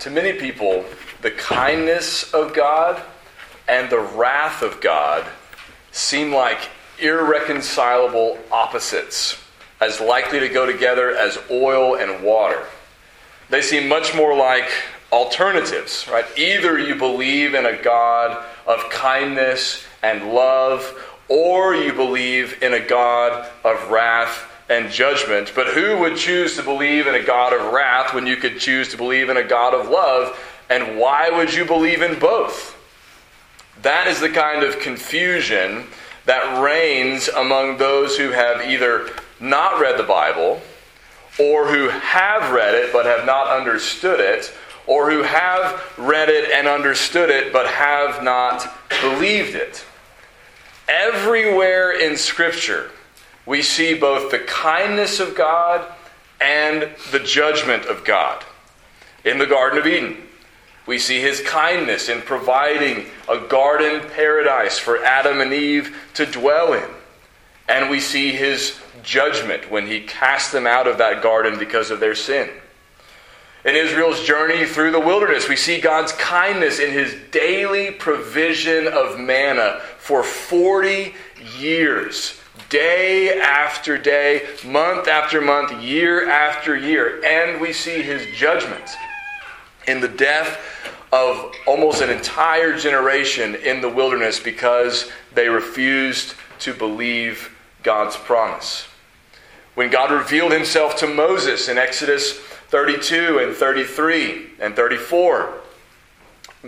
to many people, the kindness of God and the wrath of God seem like irreconcilable opposites, as likely to go together as oil and water. They seem much more like alternatives, right? Either you believe in a God of kindness and love, or you believe in a God of wrath and judgment. But who would choose to believe in a God of wrath when you could choose to believe in a God of love? And why would you believe in both? That is the kind of confusion that reigns among those who have either not read the Bible, or who have read it but have not understood it, or who have read it and understood it but have not believed it. Everywhere in Scripture, we see both the kindness of God and the judgment of God. In the Garden of Eden, we see his kindness in providing a garden paradise for Adam and Eve to dwell in. And we see his judgment when he cast them out of that garden because of their sin. In Israel's journey through the wilderness, we see God's kindness in his daily provision of manna for 40 years day after day, month after month, year after year. And we see his judgments in the death of almost an entire generation in the wilderness because they refused to believe God's promise. When God revealed himself to Moses in Exodus 32 and 33 and 34,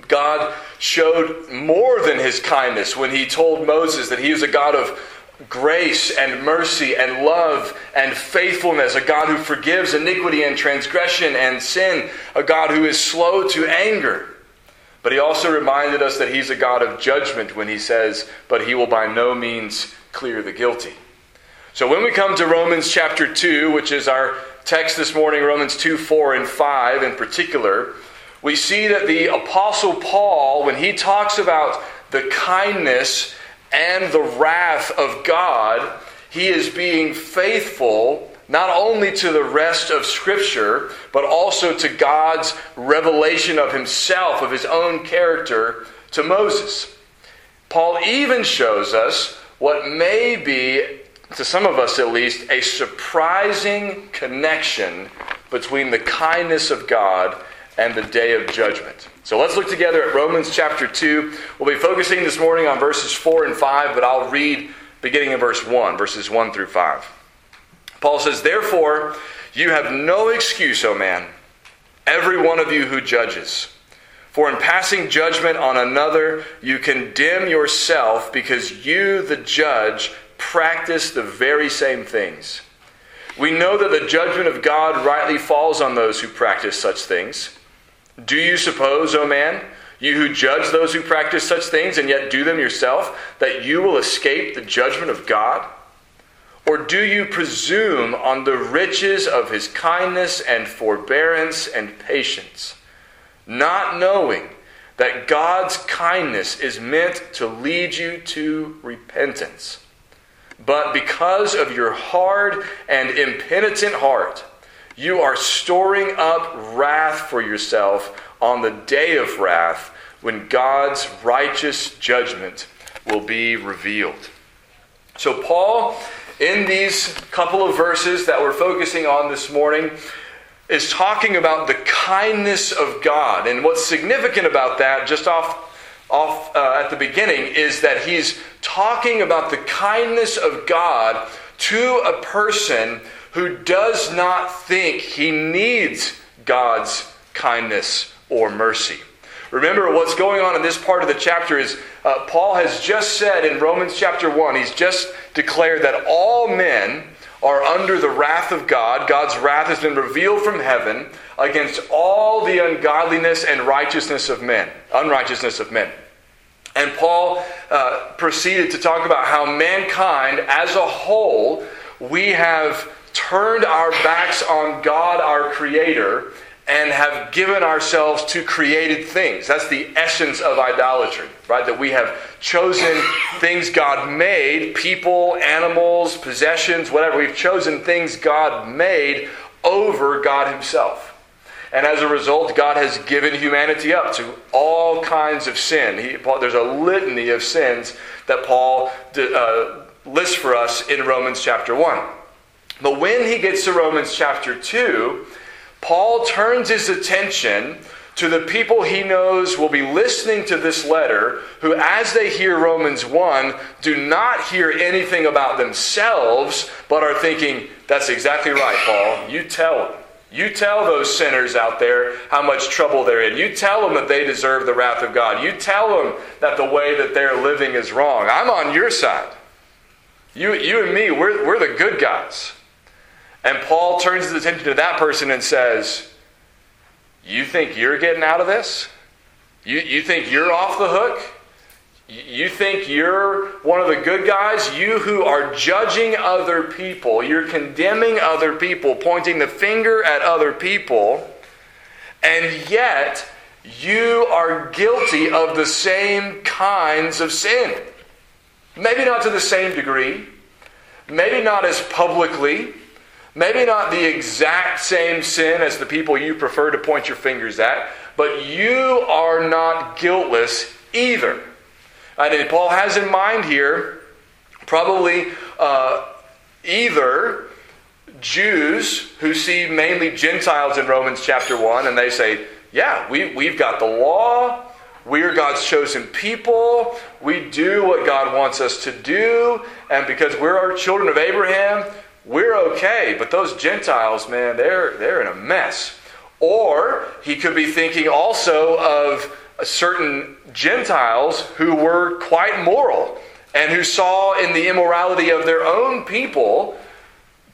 God showed more than his kindness when he told Moses that he was a God of grace and mercy and love and faithfulness, a God who forgives iniquity and transgression and sin, a God who is slow to anger. But he also reminded us that he's a God of judgment when he says, But he will by no means clear the guilty. So when we come to Romans chapter 2, which is our text this morning, Romans 2, 4, and 5 in particular, we see that the Apostle Paul, when he talks about the kindness and the wrath of God, he is being faithful not only to the rest of Scripture, but also to God's revelation of himself, of his own character to Moses. Paul even shows us what may be, to some of us at least, a surprising connection between the kindness of God and the day of judgment. So let's look together at Romans chapter 2. We'll be focusing this morning on verses 4 and 5, but I'll read beginning in verse 1, verses 1 through 5. Paul says, Therefore, you have no excuse, O man, every one of you who judges. For in passing judgment on another, you condemn yourself because you, the judge, practice the very same things. We know that the judgment of God rightly falls on those who practice such things. Do you suppose, O man, you who judge those who practice such things and yet do them yourself, that you will escape the judgment of God? Or do you presume on the riches of his kindness and forbearance and patience, not knowing that God's kindness is meant to lead you to repentance? But because of your hard and impenitent heart, you are storing up wrath for yourself on the day of wrath when God's righteous judgment will be revealed. So, Paul, in these couple of verses that we're focusing on this morning, is talking about the kindness of God. And what's significant about that, just off, off uh, at the beginning, is that he's talking about the kindness of God to a person who does not think he needs God's kindness or mercy. Remember, what's going on in this part of the chapter is uh, Paul has just said in Romans chapter 1, he's just declared that all men are under the wrath of God. God's wrath has been revealed from heaven against all the ungodliness and righteousness of men, unrighteousness of men. And Paul uh, proceeded to talk about how mankind as a whole, we have turned our backs on God, our Creator, and have given ourselves to created things. That's the essence of idolatry, right? That we have chosen things God made, people, animals, possessions, whatever. We've chosen things God made over God Himself. And as a result, God has given humanity up to all kinds of sin. He, Paul, there's a litany of sins that Paul uh, lists for us in Romans chapter 1. But when he gets to Romans chapter 2, Paul turns his attention to the people he knows will be listening to this letter, who, as they hear Romans 1, do not hear anything about themselves, but are thinking, That's exactly right, Paul. You tell them. You tell those sinners out there how much trouble they're in. You tell them that they deserve the wrath of God. You tell them that the way that they're living is wrong. I'm on your side. You, you and me, we're, we're the good guys. And Paul turns his attention to that person and says, You think you're getting out of this? You, you think you're off the hook? You think you're one of the good guys? You who are judging other people, you're condemning other people, pointing the finger at other people, and yet you are guilty of the same kinds of sin. Maybe not to the same degree, maybe not as publicly, maybe not the exact same sin as the people you prefer to point your fingers at, but you are not guiltless either. I And Paul has in mind here probably uh, either Jews who see mainly Gentiles in Romans chapter 1, and they say, Yeah, we, we've got the law. We are God's chosen people. We do what God wants us to do. And because we're our children of Abraham, we're okay. But those Gentiles, man, they're, they're in a mess. Or he could be thinking also of certain Gentiles who were quite moral and who saw in the immorality of their own people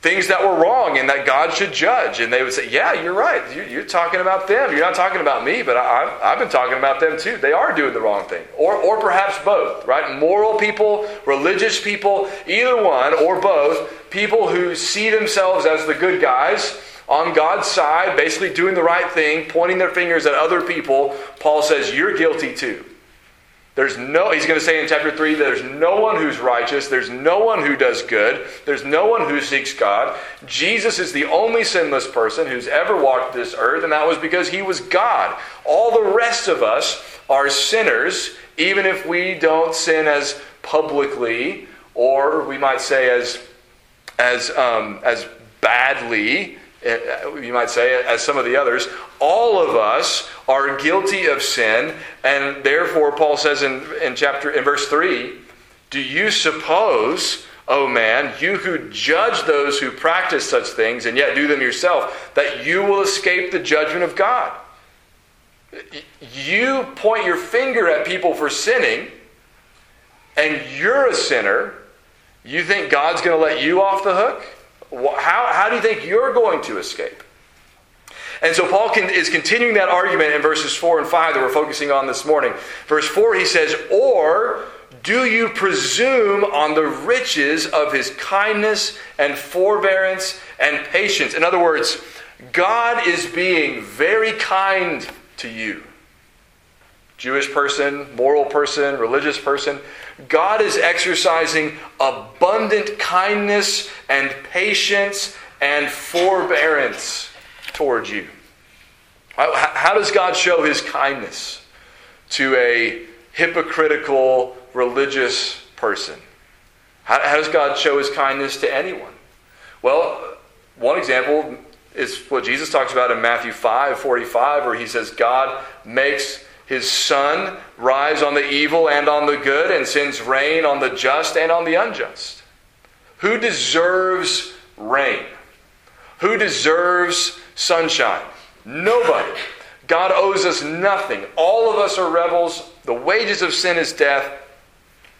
things that were wrong and that God should judge. And they would say, Yeah, you're right. You're, talking about them. You're not talking about me, but I, have been talking about them too. They are doing the wrong thing. Or, or perhaps both, right? Moral people, religious people, either one or both, people who see themselves as the good guys on God's side, basically doing the right thing, pointing their fingers at other people, Paul says, You're guilty too. There's no, he's going to say in chapter 3, there's no one who's righteous. There's no one who does good. There's no one who seeks God. Jesus is the only sinless person who's ever walked this earth, and that was because he was God. All the rest of us are sinners, even if we don't sin as publicly, or we might say as, as, um, as badly Uh, you might say, as some of the others, all of us are guilty of sin, and therefore Paul says in, in chapter in verse 3, do you suppose, O man, you who judge those who practice such things and yet do them yourself, that you will escape the judgment of God? You point your finger at people for sinning, and you're a sinner. You think God's going to let you off the hook? How, how do you think you're going to escape? And so Paul can, is continuing that argument in verses 4 and 5 that we're focusing on this morning. Verse 4, he says, Or do you presume on the riches of his kindness and forbearance and patience? In other words, God is being very kind to you. Jewish person, moral person, religious person. God is exercising abundant kindness and patience and forbearance towards you. How does God show his kindness to a hypocritical religious person? How does God show his kindness to anyone? Well, one example is what Jesus talks about in Matthew 5 45, where he says, God makes his sun rise on the evil and on the good, and sends rain on the just and on the unjust. Who deserves rain? Who deserves sunshine? Nobody. God owes us nothing. All of us are rebels. The wages of sin is death.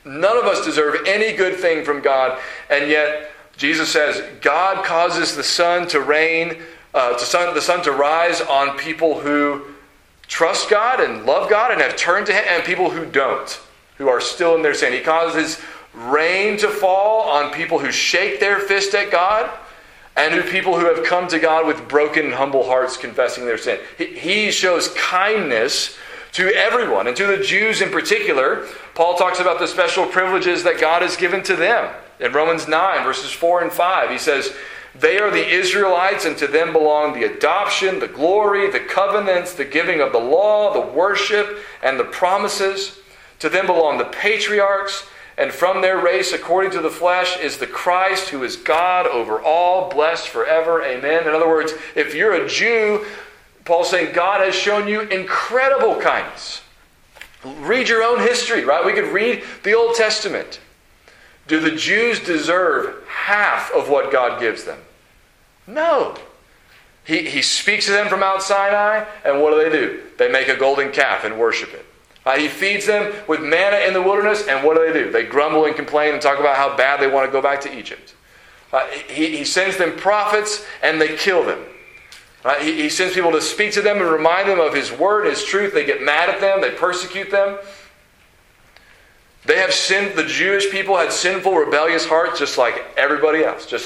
None of us deserve any good thing from God. And yet, Jesus says, God causes the sun to rain, uh, to sun, the sun to rise on people who trust God and love God and have turned to Him, and people who don't, who are still in their sin. He causes rain to fall on people who shake their fist at God and who people who have come to God with broken humble hearts confessing their sin. He shows kindness to everyone, and to the Jews in particular. Paul talks about the special privileges that God has given to them. In Romans 9, verses 4 and 5, he says, They are the Israelites, and to them belong the adoption, the glory, the covenants, the giving of the law, the worship, and the promises. To them belong the patriarchs, and from their race, according to the flesh, is the Christ who is God over all, blessed forever. Amen. In other words, if you're a Jew, Paul's saying God has shown you incredible kindness. Read your own history, right? We could read the Old Testament. Do the Jews deserve half of what God gives them? No. He, he speaks to them from Mount Sinai, and what do they do? They make a golden calf and worship it. Uh, he feeds them with manna in the wilderness, and what do they do? They grumble and complain and talk about how bad they want to go back to Egypt. Uh, he, he sends them prophets, and they kill them. Uh, he, he sends people to speak to them and remind them of his word, his truth. They get mad at them, they persecute them. They have sinned, the Jewish people had sinful, rebellious hearts just like everybody else. Just